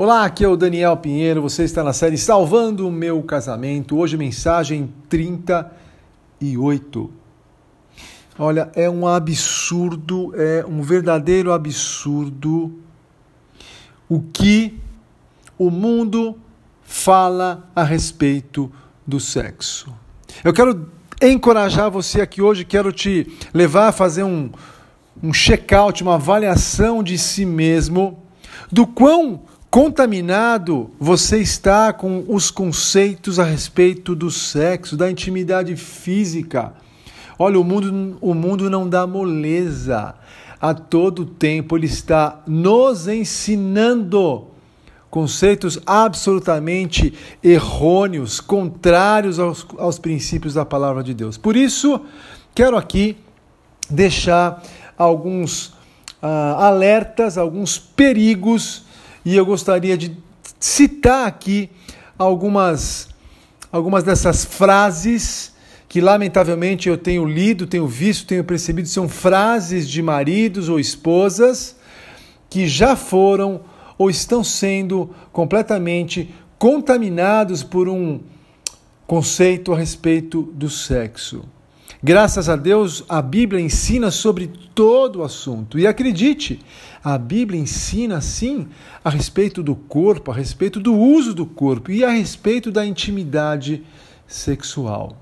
Olá, aqui é o Daniel Pinheiro, você está na série Salvando o Meu Casamento. Hoje, mensagem 38. Olha, é um absurdo, é um verdadeiro absurdo o que o mundo fala a respeito do sexo. Eu quero encorajar você aqui hoje, quero te levar a fazer um, um check-out, uma avaliação de si mesmo, do quão contaminado você está com os conceitos a respeito do sexo, da intimidade física. Olha, o mundo, o mundo não dá moleza. A todo tempo ele está nos ensinando conceitos absolutamente errôneos, contrários aos, aos princípios da palavra de Deus. Por isso, quero aqui deixar alguns uh, alertas, alguns perigos e eu gostaria de citar aqui algumas, algumas dessas frases que lamentavelmente eu tenho lido, tenho visto, tenho percebido, são frases de maridos ou esposas que já foram ou estão sendo completamente contaminados por um conceito a respeito do sexo. Graças a Deus, a Bíblia ensina sobre todo o assunto. E acredite, a Bíblia ensina sim a respeito do corpo, a respeito do uso do corpo e a respeito da intimidade sexual.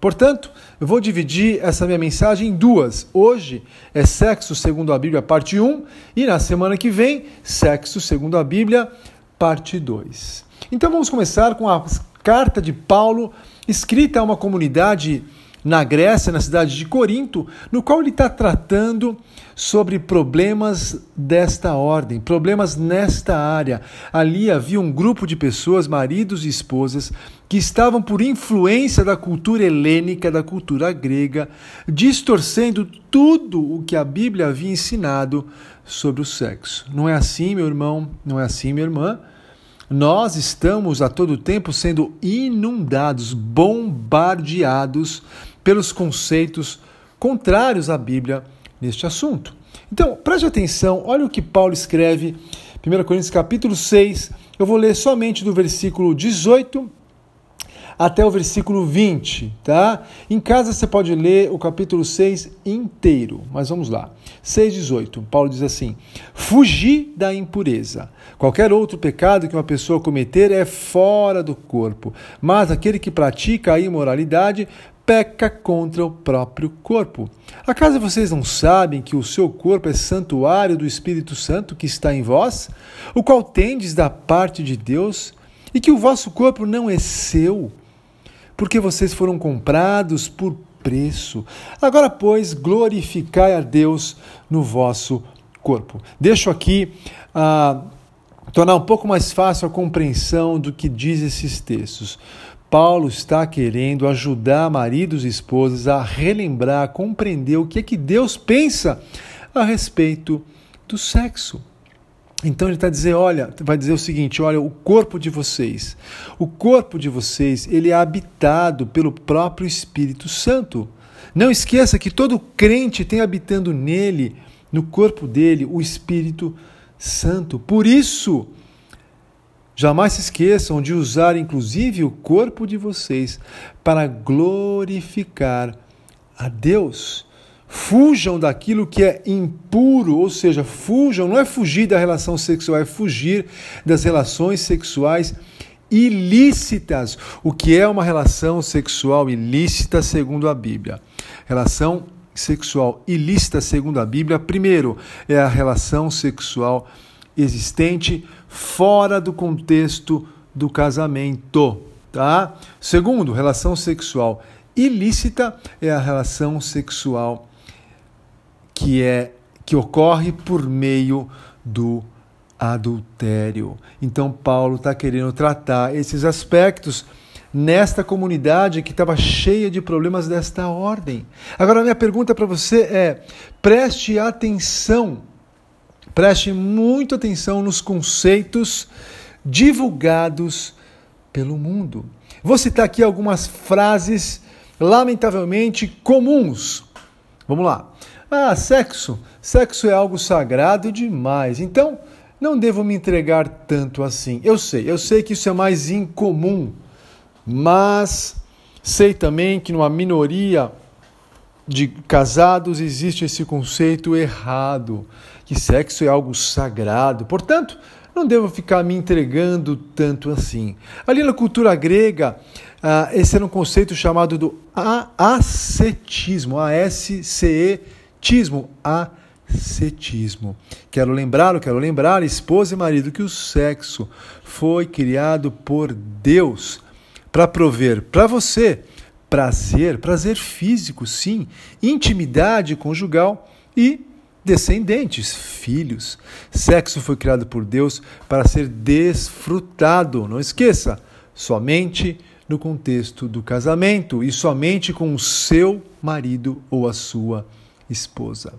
Portanto, eu vou dividir essa minha mensagem em duas. Hoje é Sexo segundo a Bíblia, parte 1, e na semana que vem, Sexo segundo a Bíblia, parte 2. Então vamos começar com a carta de Paulo escrita a uma comunidade na Grécia, na cidade de Corinto, no qual ele está tratando sobre problemas desta ordem, problemas nesta área. Ali havia um grupo de pessoas, maridos e esposas, que estavam por influência da cultura helênica, da cultura grega, distorcendo tudo o que a Bíblia havia ensinado sobre o sexo. Não é assim, meu irmão? Não é assim, minha irmã? Nós estamos a todo tempo sendo inundados, bombardeados pelos conceitos contrários à Bíblia neste assunto. Então, preste atenção, olha o que Paulo escreve, 1 Coríntios capítulo 6, eu vou ler somente do versículo 18 até o versículo 20, tá? Em casa você pode ler o capítulo 6 inteiro, mas vamos lá. 6:18. Paulo diz assim: Fugir da impureza. Qualquer outro pecado que uma pessoa cometer é fora do corpo, mas aquele que pratica a imoralidade peca contra o próprio corpo. Acaso vocês não sabem que o seu corpo é santuário do Espírito Santo que está em vós, o qual tendes da parte de Deus, e que o vosso corpo não é seu, porque vocês foram comprados por preço. Agora, pois, glorificai a Deus no vosso corpo. Deixo aqui ah, tornar um pouco mais fácil a compreensão do que diz esses textos. Paulo está querendo ajudar maridos e esposas a relembrar, a compreender o que é que Deus pensa a respeito do sexo. Então ele está dizendo, olha, vai dizer o seguinte, olha, o corpo de vocês, o corpo de vocês, ele é habitado pelo próprio Espírito Santo. Não esqueça que todo crente tem habitando nele, no corpo dele, o Espírito Santo. Por isso, Jamais se esqueçam de usar, inclusive, o corpo de vocês para glorificar a Deus. Fujam daquilo que é impuro, ou seja, fujam, não é fugir da relação sexual, é fugir das relações sexuais ilícitas. O que é uma relação sexual ilícita segundo a Bíblia? Relação sexual ilícita segundo a Bíblia, primeiro, é a relação sexual existente fora do contexto do casamento, tá? Segundo, relação sexual ilícita é a relação sexual que é que ocorre por meio do adultério. Então Paulo está querendo tratar esses aspectos nesta comunidade que estava cheia de problemas desta ordem. Agora minha pergunta para você é: preste atenção Preste muita atenção nos conceitos divulgados pelo mundo. Vou citar aqui algumas frases lamentavelmente comuns. Vamos lá. Ah, sexo. Sexo é algo sagrado demais. Então, não devo me entregar tanto assim. Eu sei, eu sei que isso é mais incomum, mas sei também que numa minoria de casados existe esse conceito errado, que sexo é algo sagrado. Portanto, não devo ficar me entregando tanto assim. Ali na cultura grega, uh, esse era um conceito chamado do ascetismo, A-S-C-E-tismo, ascetismo. Quero lembrar, quero lembrar, esposa e marido, que o sexo foi criado por Deus para prover para você prazer, prazer físico, sim, intimidade conjugal e descendentes, filhos. Sexo foi criado por Deus para ser desfrutado, não esqueça, somente no contexto do casamento e somente com o seu marido ou a sua esposa.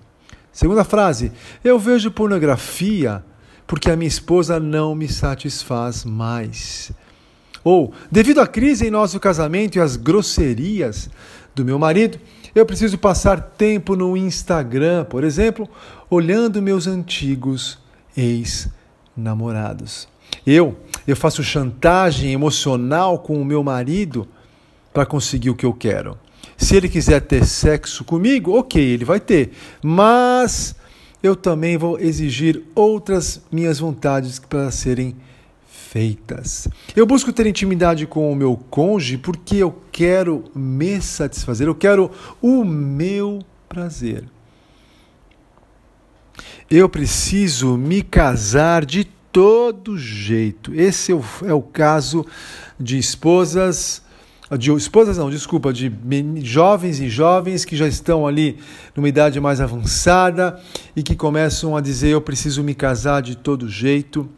Segunda frase: Eu vejo pornografia porque a minha esposa não me satisfaz mais. Ou, devido à crise em nosso casamento e às grosserias do meu marido, eu preciso passar tempo no Instagram, por exemplo, olhando meus antigos ex-namorados. Eu, eu faço chantagem emocional com o meu marido para conseguir o que eu quero. Se ele quiser ter sexo comigo, ok, ele vai ter. Mas eu também vou exigir outras minhas vontades para serem Eu busco ter intimidade com o meu cônjuge porque eu quero me satisfazer, eu quero o meu prazer. Eu preciso me casar de todo jeito. Esse é o, é o caso de esposas de esposas não, desculpa, de jovens e jovens que já estão ali numa idade mais avançada e que começam a dizer eu preciso me casar de todo jeito.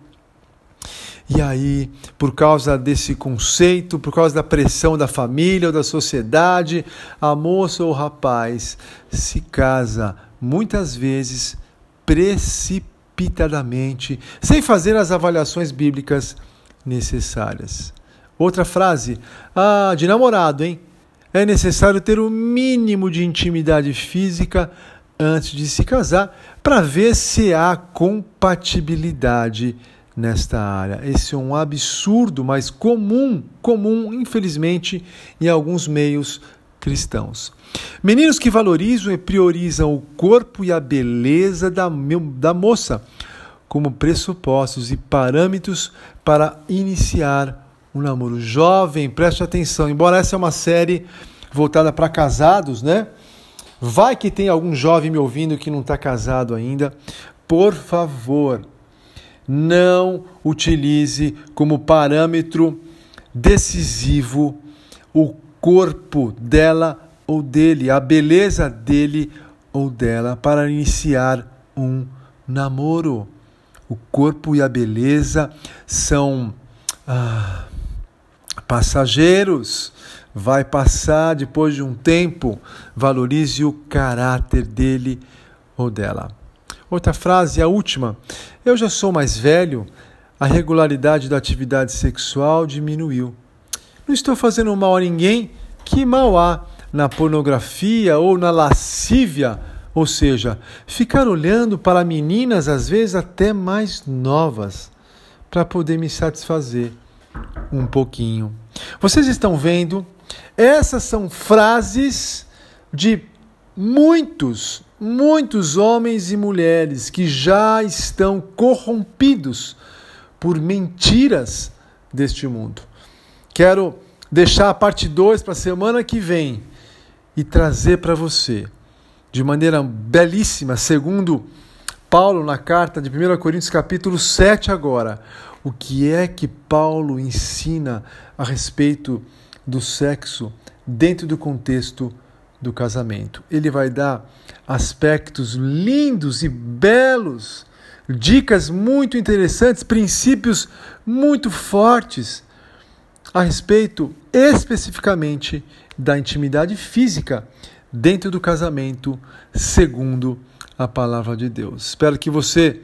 E aí, por causa desse conceito, por causa da pressão da família ou da sociedade, a moça ou o rapaz se casa muitas vezes precipitadamente, sem fazer as avaliações bíblicas necessárias. Outra frase, ah, de namorado, hein? É necessário ter o um mínimo de intimidade física antes de se casar para ver se há compatibilidade nesta área. Esse é um absurdo, mas comum, comum, infelizmente, em alguns meios cristãos. Meninos que valorizam e priorizam o corpo e a beleza da, da moça como pressupostos e parâmetros para iniciar um namoro. Jovem, preste atenção, embora essa é uma série voltada para casados, né? Vai que tem algum jovem me ouvindo que não está casado ainda. Por favor, não utilize como parâmetro decisivo o corpo dela ou dele, a beleza dele ou dela para iniciar um namoro. O corpo e a beleza são ah, passageiros. Vai passar depois de um tempo. Valorize o caráter dele ou dela. Outra frase, a última. Eu já sou mais velho, a regularidade da atividade sexual diminuiu. Não estou fazendo mal a ninguém, que mal há na pornografia ou na lascívia, ou seja, ficar olhando para meninas às vezes até mais novas, para poder me satisfazer um pouquinho. Vocês estão vendo? Essas são frases de muitos muitos homens e mulheres que já estão corrompidos por mentiras deste mundo. Quero deixar a parte 2 para a semana que vem e trazer para você, de maneira belíssima, segundo Paulo na carta de 1 Coríntios capítulo 7 agora, o que é que Paulo ensina a respeito do sexo dentro do contexto do casamento. Ele vai dar aspectos lindos e belos, dicas muito interessantes, princípios muito fortes a respeito especificamente da intimidade física dentro do casamento, segundo a palavra de Deus. Espero que você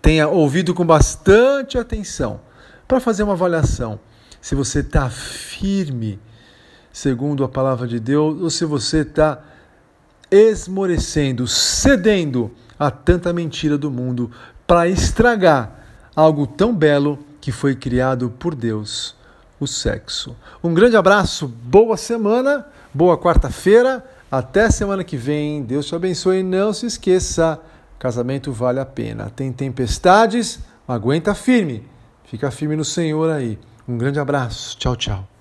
tenha ouvido com bastante atenção para fazer uma avaliação se você está firme segundo a palavra de Deus, ou se você está esmorecendo, cedendo a tanta mentira do mundo para estragar algo tão belo que foi criado por Deus, o sexo. Um grande abraço, boa semana, boa quarta-feira, até semana que vem. Deus te abençoe e não se esqueça, casamento vale a pena. Tem tempestades, aguenta firme. Fica firme no Senhor aí. Um grande abraço. Tchau, tchau.